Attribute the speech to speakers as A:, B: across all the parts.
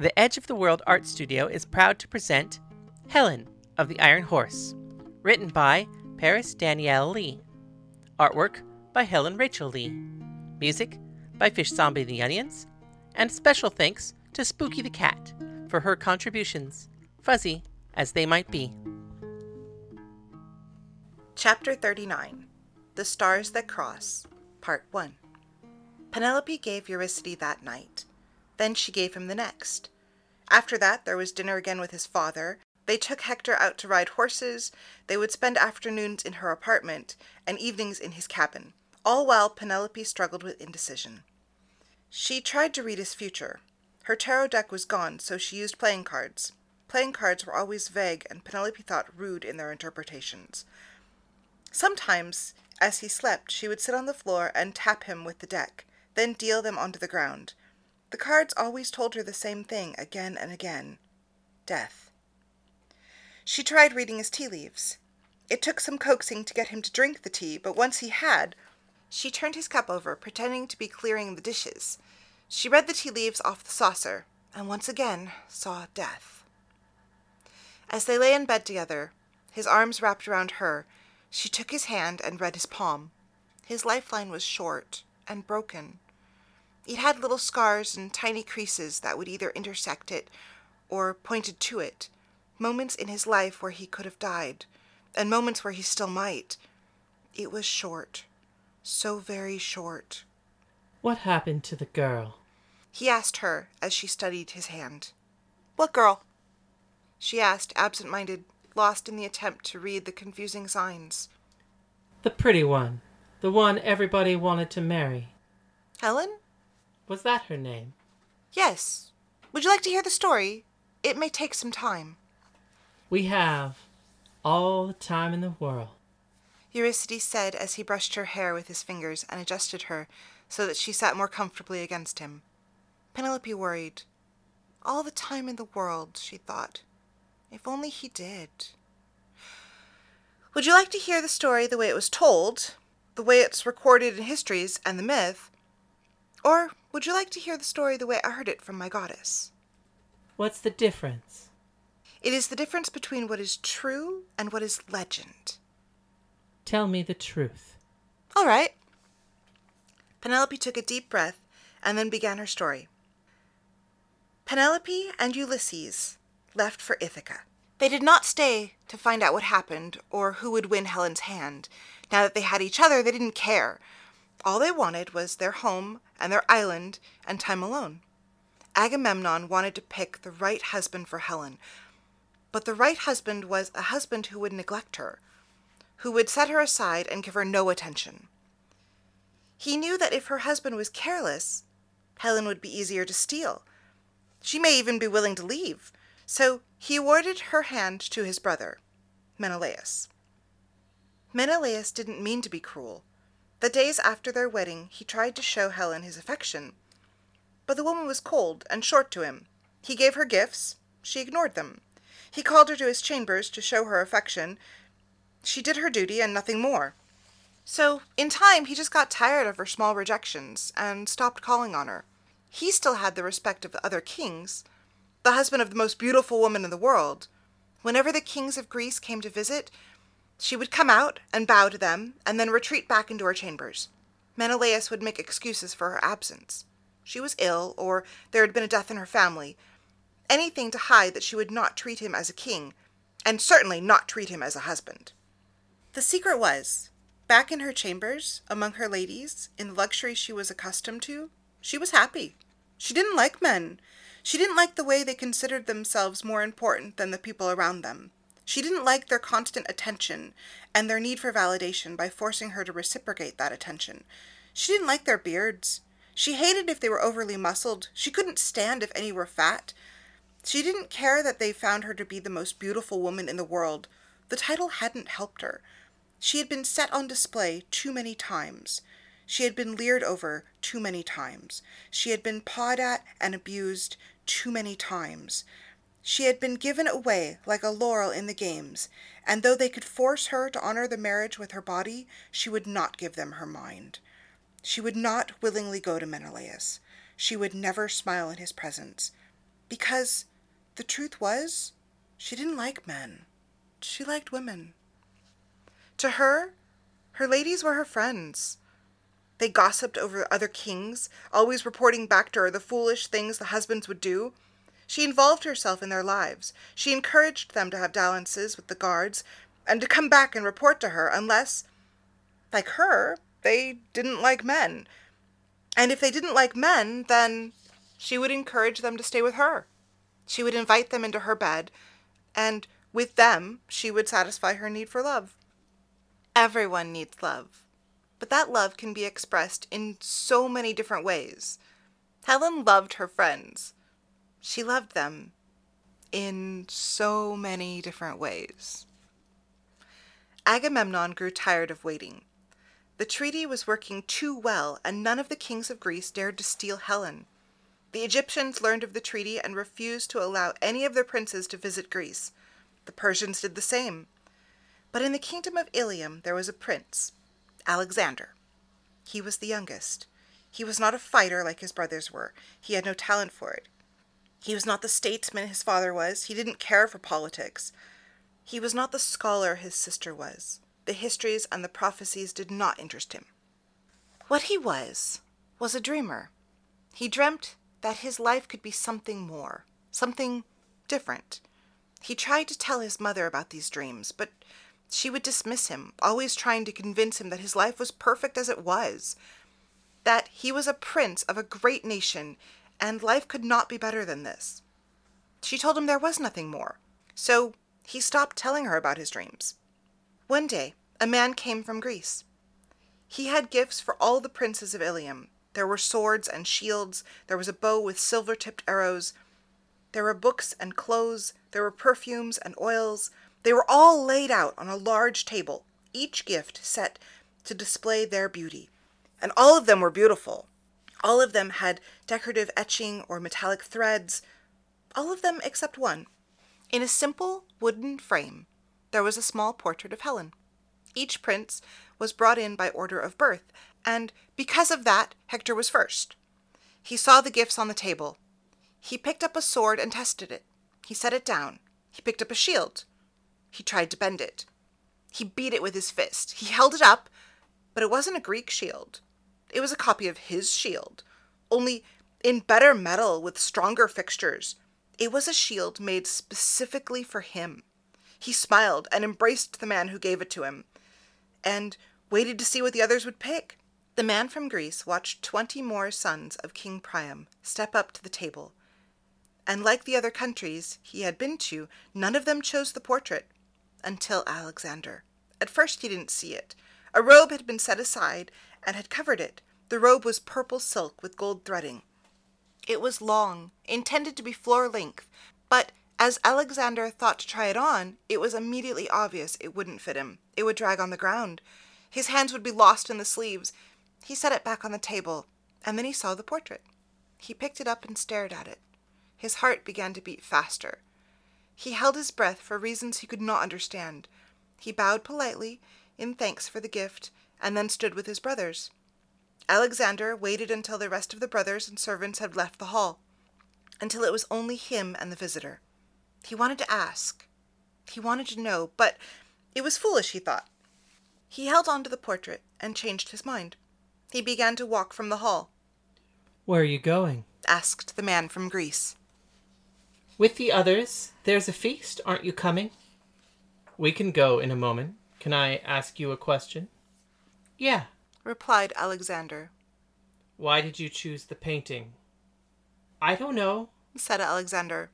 A: The Edge of the World Art Studio is proud to present Helen of the Iron Horse, written by Paris Danielle Lee. Artwork by Helen Rachel Lee. Music by Fish Zombie the Onions. And special thanks to Spooky the Cat for her contributions, fuzzy as they might be.
B: Chapter 39 The Stars That Cross, Part 1 Penelope gave Eurydice that night. Then she gave him the next. After that, there was dinner again with his father. They took Hector out to ride horses. They would spend afternoons in her apartment and evenings in his cabin, all while Penelope struggled with indecision. She tried to read his future. Her tarot deck was gone, so she used playing cards. Playing cards were always vague, and Penelope thought rude in their interpretations. Sometimes, as he slept, she would sit on the floor and tap him with the deck, then deal them onto the ground. The cards always told her the same thing again and again death. She tried reading his tea leaves. It took some coaxing to get him to drink the tea, but once he had, she turned his cup over, pretending to be clearing the dishes. She read the tea leaves off the saucer, and once again saw death. As they lay in bed together, his arms wrapped around her, she took his hand and read his palm. His lifeline was short and broken. It had little scars and tiny creases that would either intersect it or pointed to it, moments in his life where he could have died, and moments where he still might. It was short, so very short.
A: What happened to the girl?
B: He asked her as she studied his hand. What girl? She asked, absent minded, lost in the attempt to read the confusing signs.
A: The pretty one. The one everybody wanted to marry.
B: Helen?
A: Was that her name?
B: Yes. Would you like to hear the story? It may take some time.
A: We have all the time in the world.
B: Eurydice said as he brushed her hair with his fingers and adjusted her so that she sat more comfortably against him. Penelope worried. All the time in the world, she thought. If only he did. Would you like to hear the story the way it was told, the way it's recorded in histories and the myth? Or would you like to hear the story the way I heard it from my goddess?
A: What's the difference?
B: It is the difference between what is true and what is legend.
A: Tell me the truth.
B: All right. Penelope took a deep breath and then began her story. Penelope and Ulysses left for Ithaca. They did not stay to find out what happened or who would win Helen's hand. Now that they had each other, they didn't care. All they wanted was their home and their island and time alone. Agamemnon wanted to pick the right husband for Helen, but the right husband was a husband who would neglect her, who would set her aside and give her no attention. He knew that if her husband was careless, Helen would be easier to steal. She may even be willing to leave. So he awarded her hand to his brother, Menelaus. Menelaus didn't mean to be cruel. The days after their wedding, he tried to show Helen his affection. But the woman was cold and short to him. He gave her gifts. She ignored them. He called her to his chambers to show her affection. She did her duty and nothing more. So, in time, he just got tired of her small rejections and stopped calling on her. He still had the respect of the other kings, the husband of the most beautiful woman in the world. Whenever the kings of Greece came to visit, she would come out and bow to them, and then retreat back into her chambers. Menelaus would make excuses for her absence. She was ill, or there had been a death in her family. Anything to hide that she would not treat him as a king, and certainly not treat him as a husband. The secret was, back in her chambers, among her ladies, in the luxury she was accustomed to, she was happy. She didn't like men. She didn't like the way they considered themselves more important than the people around them. She didn't like their constant attention and their need for validation by forcing her to reciprocate that attention. She didn't like their beards. She hated if they were overly muscled. She couldn't stand if any were fat. She didn't care that they found her to be the most beautiful woman in the world. The title hadn't helped her. She had been set on display too many times. She had been leered over too many times. She had been pawed at and abused too many times. She had been given away like a laurel in the games, and though they could force her to honor the marriage with her body, she would not give them her mind. She would not willingly go to Menelaus. She would never smile in his presence. Because the truth was, she didn't like men. She liked women. To her, her ladies were her friends. They gossiped over other kings, always reporting back to her the foolish things the husbands would do. She involved herself in their lives. She encouraged them to have dalliances with the guards and to come back and report to her unless, like her, they didn't like men. And if they didn't like men, then she would encourage them to stay with her. She would invite them into her bed, and with them she would satisfy her need for love. Everyone needs love, but that love can be expressed in so many different ways. Helen loved her friends. She loved them in so many different ways. Agamemnon grew tired of waiting. The treaty was working too well, and none of the kings of Greece dared to steal Helen. The Egyptians learned of the treaty and refused to allow any of their princes to visit Greece. The Persians did the same. But in the kingdom of Ilium there was a prince, Alexander. He was the youngest. He was not a fighter like his brothers were. He had no talent for it. He was not the statesman his father was. He didn't care for politics. He was not the scholar his sister was. The histories and the prophecies did not interest him. What he was, was a dreamer. He dreamt that his life could be something more, something different. He tried to tell his mother about these dreams, but she would dismiss him, always trying to convince him that his life was perfect as it was, that he was a prince of a great nation, and life could not be better than this. She told him there was nothing more, so he stopped telling her about his dreams. One day, a man came from Greece. He had gifts for all the princes of Ilium. There were swords and shields, there was a bow with silver tipped arrows, there were books and clothes, there were perfumes and oils. They were all laid out on a large table, each gift set to display their beauty. And all of them were beautiful. All of them had decorative etching or metallic threads. All of them except one. In a simple wooden frame, there was a small portrait of Helen. Each prince was brought in by order of birth, and because of that, Hector was first. He saw the gifts on the table. He picked up a sword and tested it. He set it down. He picked up a shield. He tried to bend it. He beat it with his fist. He held it up, but it wasn't a Greek shield. It was a copy of his shield, only in better metal with stronger fixtures. It was a shield made specifically for him. He smiled and embraced the man who gave it to him, and waited to see what the others would pick. The man from Greece watched twenty more sons of King Priam step up to the table, and like the other countries he had been to, none of them chose the portrait until Alexander. At first he didn't see it. A robe had been set aside and had covered it. The robe was purple silk with gold threading. It was long, intended to be floor length, but as Alexander thought to try it on, it was immediately obvious it wouldn't fit him. It would drag on the ground. His hands would be lost in the sleeves. He set it back on the table, and then he saw the portrait. He picked it up and stared at it. His heart began to beat faster. He held his breath for reasons he could not understand. He bowed politely, in thanks for the gift, and then stood with his brothers. Alexander waited until the rest of the brothers and servants had left the hall, until it was only him and the visitor. He wanted to ask. He wanted to know, but it was foolish, he thought. He held on to the portrait and changed his mind. He began to walk from the hall.
A: Where are you going?
B: asked the man from Greece.
A: With the others, there's a feast. Aren't you coming? We can go in a moment. Can I ask you a question? Yeah,
B: replied Alexander.
A: Why did you choose the painting? I don't know,
B: said Alexander.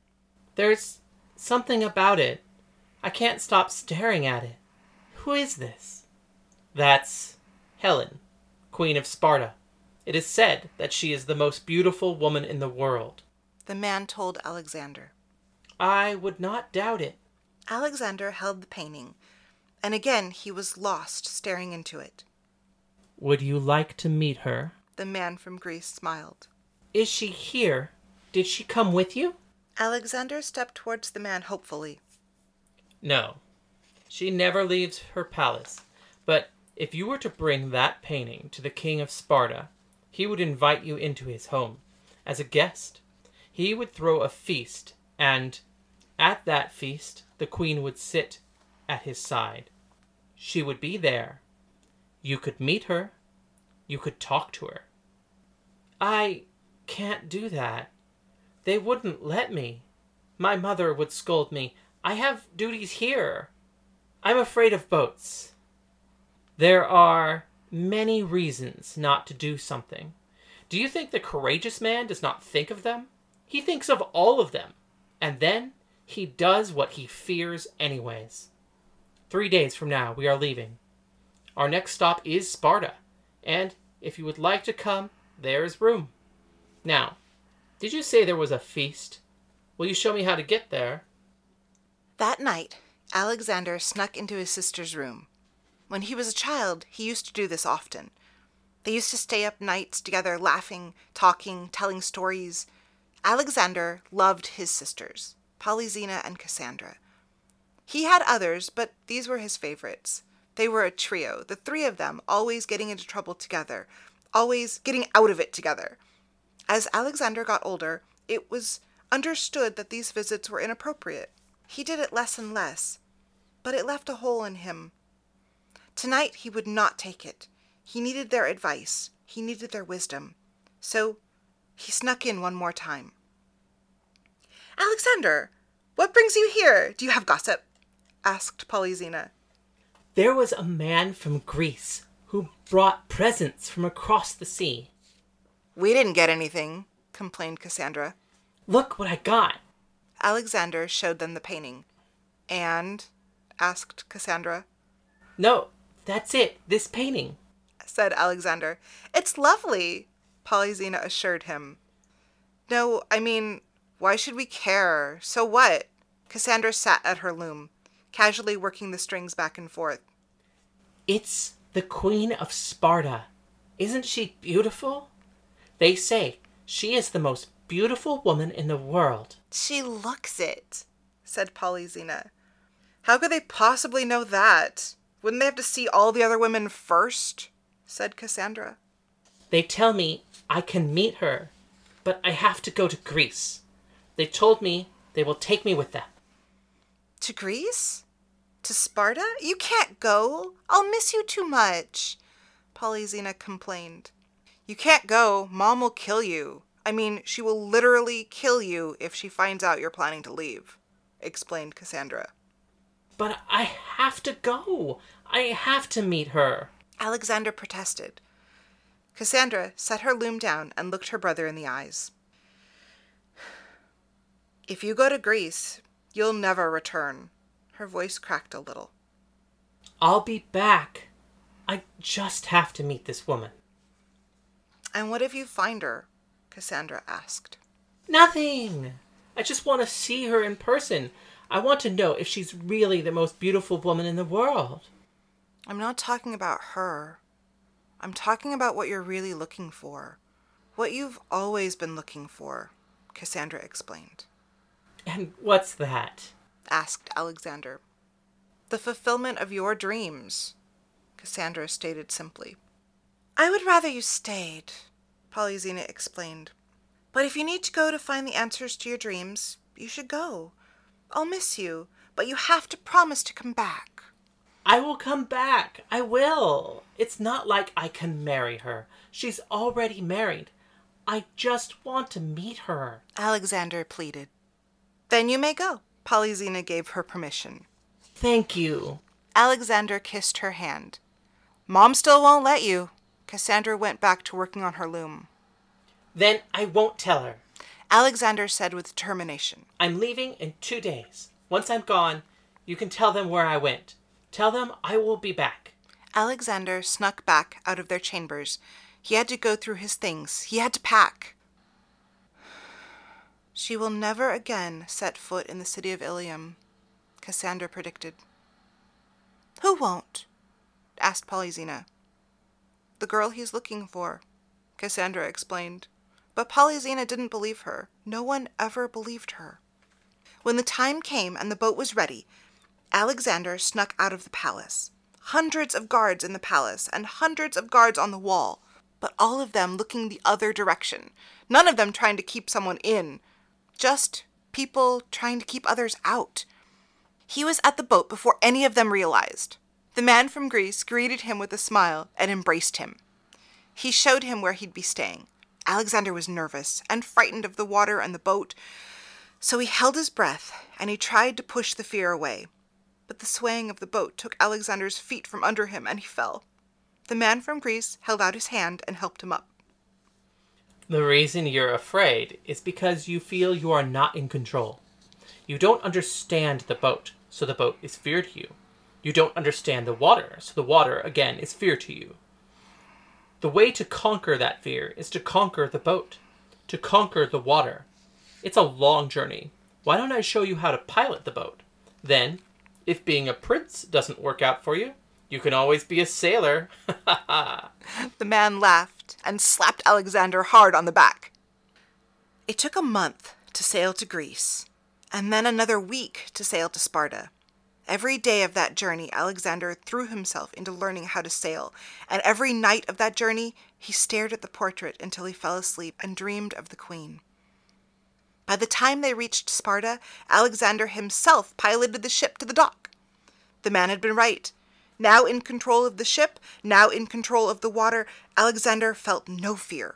A: There's something about it. I can't stop staring at it. Who is this? That's Helen, Queen of Sparta. It is said that she is the most beautiful woman in the world.
B: The man told Alexander.
A: I would not doubt it.
B: Alexander held the painting, and again he was lost staring into it.
A: Would you like to meet her?
B: The man from Greece smiled.
A: Is she here? Did she come with you?
B: Alexander stepped towards the man hopefully.
A: No, she never leaves her palace. But if you were to bring that painting to the king of Sparta, he would invite you into his home as a guest.
C: he would throw a feast, and at that feast the queen would sit at his side. She would be there. You could meet her. You could talk to her. I can't do that. They wouldn't let me. My mother would scold me. I have duties here. I'm afraid of boats. There are many reasons not to do something. Do you think the courageous man does not think of them? He thinks of all of them, and then he does what he fears anyways. Three days from now, we are leaving. Our next stop is Sparta, and if you would like to come, there is room. Now, did you say there was a feast? Will you show me how to get there?
B: That night, Alexander snuck into his sister's room. When he was a child, he used to do this often. They used to stay up nights together, laughing, talking, telling stories. Alexander loved his sisters, Polyxena and Cassandra. He had others, but these were his favorites. They were a trio, the three of them always getting into trouble together, always getting out of it together. As Alexander got older, it was understood that these visits were inappropriate. He did it less and less, but it left a hole in him. Tonight he would not take it. He needed their advice, he needed their wisdom. So he snuck in one more time. Alexander, what brings you here? Do you have gossip? asked Polyxena.
C: There was a man from Greece who brought presents from across the sea.
B: We didn't get anything, complained Cassandra.
C: Look what I got.
B: Alexander showed them the painting. And? asked Cassandra.
C: No, that's it, this painting,
B: said Alexander. It's lovely, Polyxena assured him. No, I mean, why should we care? So what? Cassandra sat at her loom, casually working the strings back and forth.
C: It's the Queen of Sparta. Isn't she beautiful? They say she is the most beautiful woman in the world.
B: She looks it, said Polyxena. How could they possibly know that? Wouldn't they have to see all the other women first? said Cassandra.
C: They tell me I can meet her, but I have to go to Greece. They told me they will take me with them.
B: To Greece? To Sparta? You can't go. I'll miss you too much, Polyxena complained. You can't go. Mom will kill you. I mean, she will literally kill you if she finds out you're planning to leave, explained Cassandra.
C: But I have to go. I have to meet her.
B: Alexander protested. Cassandra set her loom down and looked her brother in the eyes. If you go to Greece, you'll never return. Her voice cracked a little.
C: I'll be back. I just have to meet this woman.
B: And what if you find her? Cassandra asked.
C: Nothing. I just want to see her in person. I want to know if she's really the most beautiful woman in the world.
B: I'm not talking about her. I'm talking about what you're really looking for. What you've always been looking for, Cassandra explained.
C: And what's that?
B: asked Alexander. The fulfillment of your dreams, Cassandra stated simply. I would rather you stayed, Polyxena explained. But if you need to go to find the answers to your dreams, you should go. I'll miss you, but you have to promise to come back.
C: I will come back. I will. It's not like I can marry her. She's already married. I just want to meet her.
B: Alexander pleaded. Then you may go. Polyxena gave her permission.
C: Thank you.
B: Alexander kissed her hand. Mom still won't let you. Cassandra went back to working on her loom.
C: Then I won't tell her.
B: Alexander said with determination.
C: I'm leaving in two days. Once I'm gone, you can tell them where I went. Tell them I will be back.
B: Alexander snuck back out of their chambers. He had to go through his things. He had to pack. She will never again set foot in the city of Ilium, Cassandra predicted. Who won't? asked Polyxena. The girl he's looking for, Cassandra explained. But Polyxena didn't believe her. No one ever believed her. When the time came and the boat was ready, Alexander snuck out of the palace. Hundreds of guards in the palace and hundreds of guards on the wall, but all of them looking the other direction, none of them trying to keep someone in, just people trying to keep others out. He was at the boat before any of them realized. The man from Greece greeted him with a smile and embraced him. He showed him where he'd be staying. Alexander was nervous and frightened of the water and the boat, so he held his breath and he tried to push the fear away. But the swaying of the boat took Alexander's feet from under him and he fell. The man from Greece held out his hand and helped him up.
C: The reason you're afraid is because you feel you are not in control. You don't understand the boat, so the boat is fear to you. You don't understand the water, so the water, again, is fear to you. The way to conquer that fear is to conquer the boat, to conquer the water. It's a long journey. Why don't I show you how to pilot the boat? Then, if being a prince doesn't work out for you, you can always be a sailor.
B: the man laughed and slapped Alexander hard on the back. It took a month to sail to Greece, and then another week to sail to Sparta. Every day of that journey, Alexander threw himself into learning how to sail, and every night of that journey, he stared at the portrait until he fell asleep and dreamed of the queen. By the time they reached Sparta, Alexander himself piloted the ship to the dock. The man had been right. Now in control of the ship, now in control of the water, Alexander felt no fear.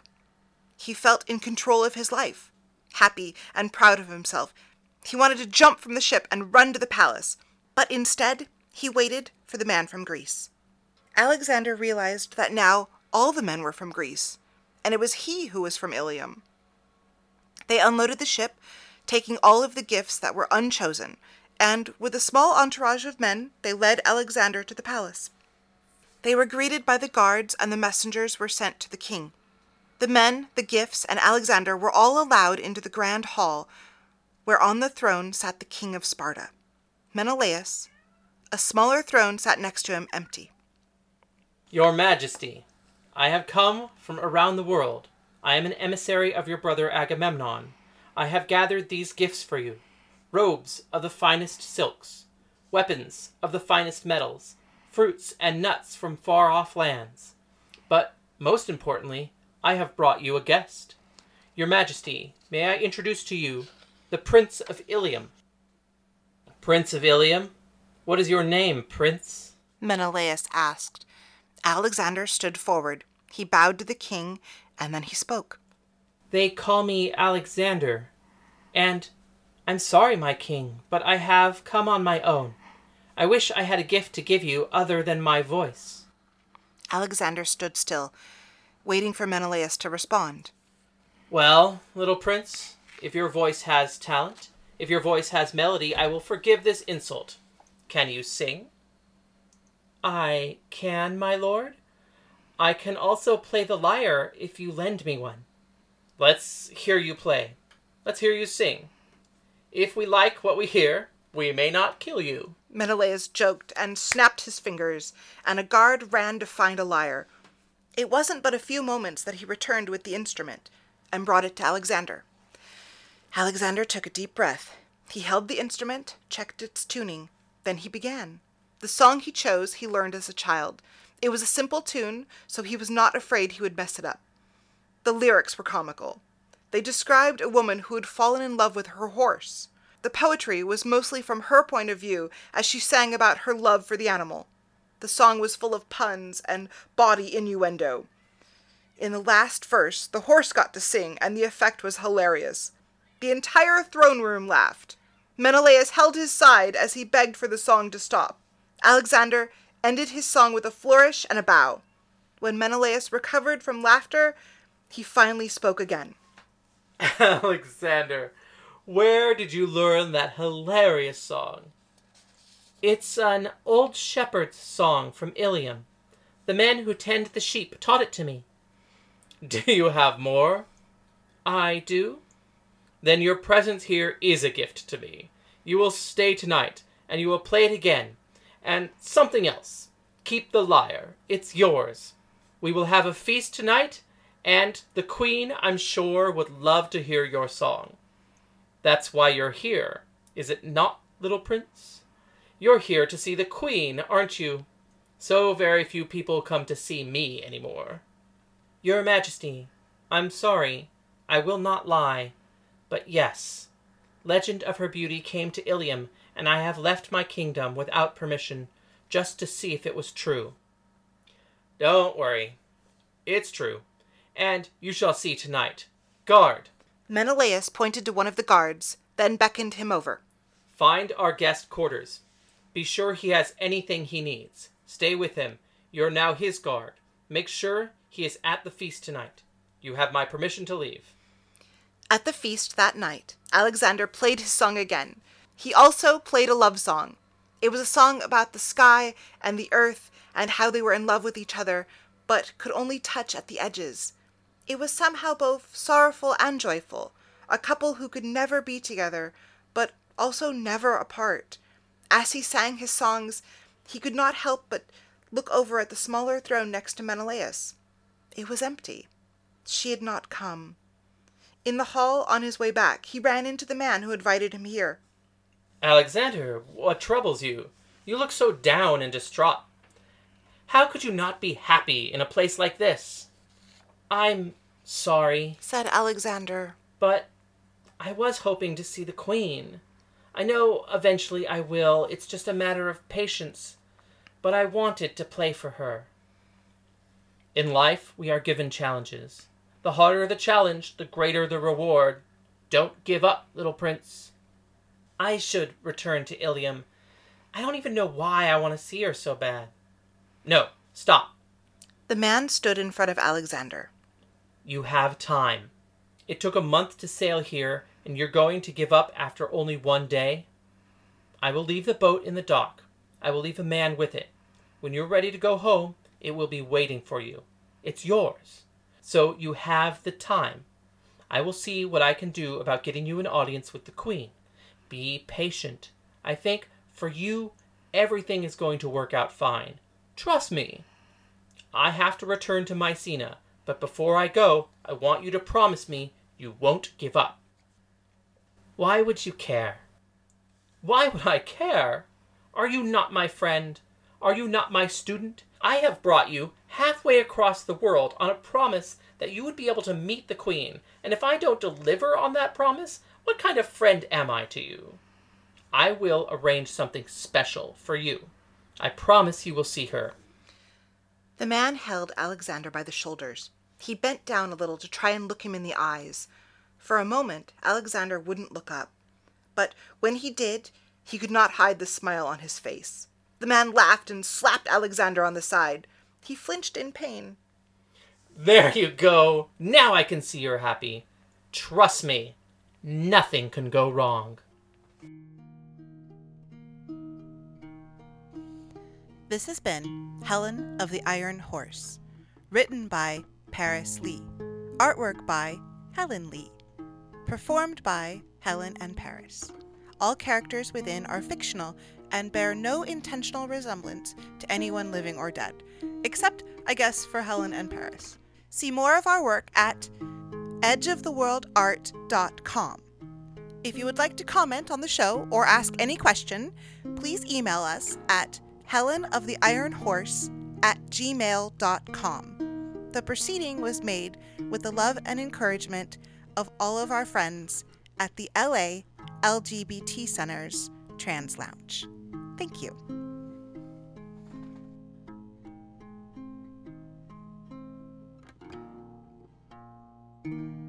B: He felt in control of his life, happy and proud of himself. He wanted to jump from the ship and run to the palace. But instead, he waited for the man from Greece. Alexander realized that now all the men were from Greece, and it was he who was from Ilium. They unloaded the ship, taking all of the gifts that were unchosen, and with a small entourage of men, they led Alexander to the palace. They were greeted by the guards, and the messengers were sent to the king. The men, the gifts, and Alexander were all allowed into the grand hall, where on the throne sat the king of Sparta. Menelaus. A smaller throne sat next to him, empty.
C: Your Majesty, I have come from around the world. I am an emissary of your brother Agamemnon. I have gathered these gifts for you robes of the finest silks, weapons of the finest metals, fruits and nuts from far off lands. But, most importantly, I have brought you a guest. Your Majesty, may I introduce to you the Prince of Ilium, Prince of Ilium, what is your name, Prince?
B: Menelaus asked. Alexander stood forward. He bowed to the king, and then he spoke.
C: They call me Alexander, and I'm sorry, my king, but I have come on my own. I wish I had a gift to give you other than my voice.
B: Alexander stood still, waiting for Menelaus to respond.
C: Well, little prince, if your voice has talent, if your voice has melody, I will forgive this insult. Can you sing? I can, my lord. I can also play the lyre if you lend me one. Let's hear you play. Let's hear you sing. If we like what we hear, we may not kill you.
B: Menelaus joked and snapped his fingers, and a guard ran to find a lyre. It wasn't but a few moments that he returned with the instrument and brought it to Alexander. Alexander took a deep breath. He held the instrument, checked its tuning, then he began. The song he chose he learned as a child. It was a simple tune, so he was not afraid he would mess it up. The lyrics were comical. They described a woman who had fallen in love with her horse. The poetry was mostly from her point of view as she sang about her love for the animal. The song was full of puns and bawdy innuendo. In the last verse, the horse got to sing, and the effect was hilarious. The entire throne room laughed. Menelaus held his side as he begged for the song to stop. Alexander ended his song with a flourish and a bow. When Menelaus recovered from laughter, he finally spoke again.
C: Alexander, where did you learn that hilarious song? It's an old shepherd's song from Ilium. The men who tend the sheep taught it to me. Do you have more? I do. Then your presence here is a gift to me. You will stay tonight, and you will play it again. And something else. Keep the lyre. It's yours. We will have a feast tonight, and the Queen, I'm sure, would love to hear your song. That's why you're here, is it not, little prince? You're here to see the Queen, aren't you? So very few people come to see me anymore. Your Majesty, I'm sorry. I will not lie. But yes, legend of her beauty came to Ilium, and I have left my kingdom without permission, just to see if it was true. Don't worry. It's true. And you shall see tonight. Guard,
B: Menelaus pointed to one of the guards, then beckoned him over.
C: find our guest quarters. Be sure he has anything he needs. Stay with him. You're now his guard. Make sure he is at the feast tonight. You have my permission to leave.
B: At the feast that night, Alexander played his song again. He also played a love song. It was a song about the sky and the earth and how they were in love with each other, but could only touch at the edges. It was somehow both sorrowful and joyful, a couple who could never be together, but also never apart. As he sang his songs, he could not help but look over at the smaller throne next to Menelaus. It was empty. She had not come. In the hall on his way back, he ran into the man who invited him here.
C: Alexander, what troubles you? You look so down and distraught. How could you not be happy in a place like this? I'm sorry,
B: Said Alexander.
C: but I was hoping to see the Queen. I know eventually I will, it's just a matter of patience, but I wanted to play for her. In life, we are given challenges. The harder the challenge, the greater the reward. Don't give up, little prince. I should return to Ilium. I don't even know why I want to see her so bad. No, stop.
B: The man stood in front of Alexander.
C: You have time. It took a month to sail here, and you're going to give up after only one day? I will leave the boat in the dock. I will leave a man with it. When you're ready to go home, it will be waiting for you. It's yours. So you have the time. I will see what I can do about getting you an audience with the Queen. Be patient. I think for you, everything is going to work out fine. Trust me. I have to return to Mycena, but before I go, I want you to promise me you won't give up. Why would you care? Why would I care? Are you not my friend? Are you not my student? I have brought you halfway across the world on a promise that you would be able to meet the Queen, and if I don't deliver on that promise, what kind of friend am I to you? I will arrange something special for you. I promise you will see her.
B: The man held Alexander by the shoulders. He bent down a little to try and look him in the eyes. For a moment, Alexander wouldn't look up. But when he did, he could not hide the smile on his face. The man laughed and slapped Alexander on the side. He flinched in pain.
C: There you go. Now I can see you're happy. Trust me, nothing can go wrong.
D: This has been Helen of the Iron Horse, written by Paris Lee, artwork by Helen Lee, performed by Helen and Paris. All characters within are fictional and bear no intentional resemblance to anyone living or dead, except, I guess, for Helen and Paris. See more of our work at edgeoftheworldart.com. If you would like to comment on the show or ask any question, please email us at Helen of the Iron Horse at gmail.com. The proceeding was made with the love and encouragement of all of our friends at the LA LGBT Center's Trans Lounge. Thank you. you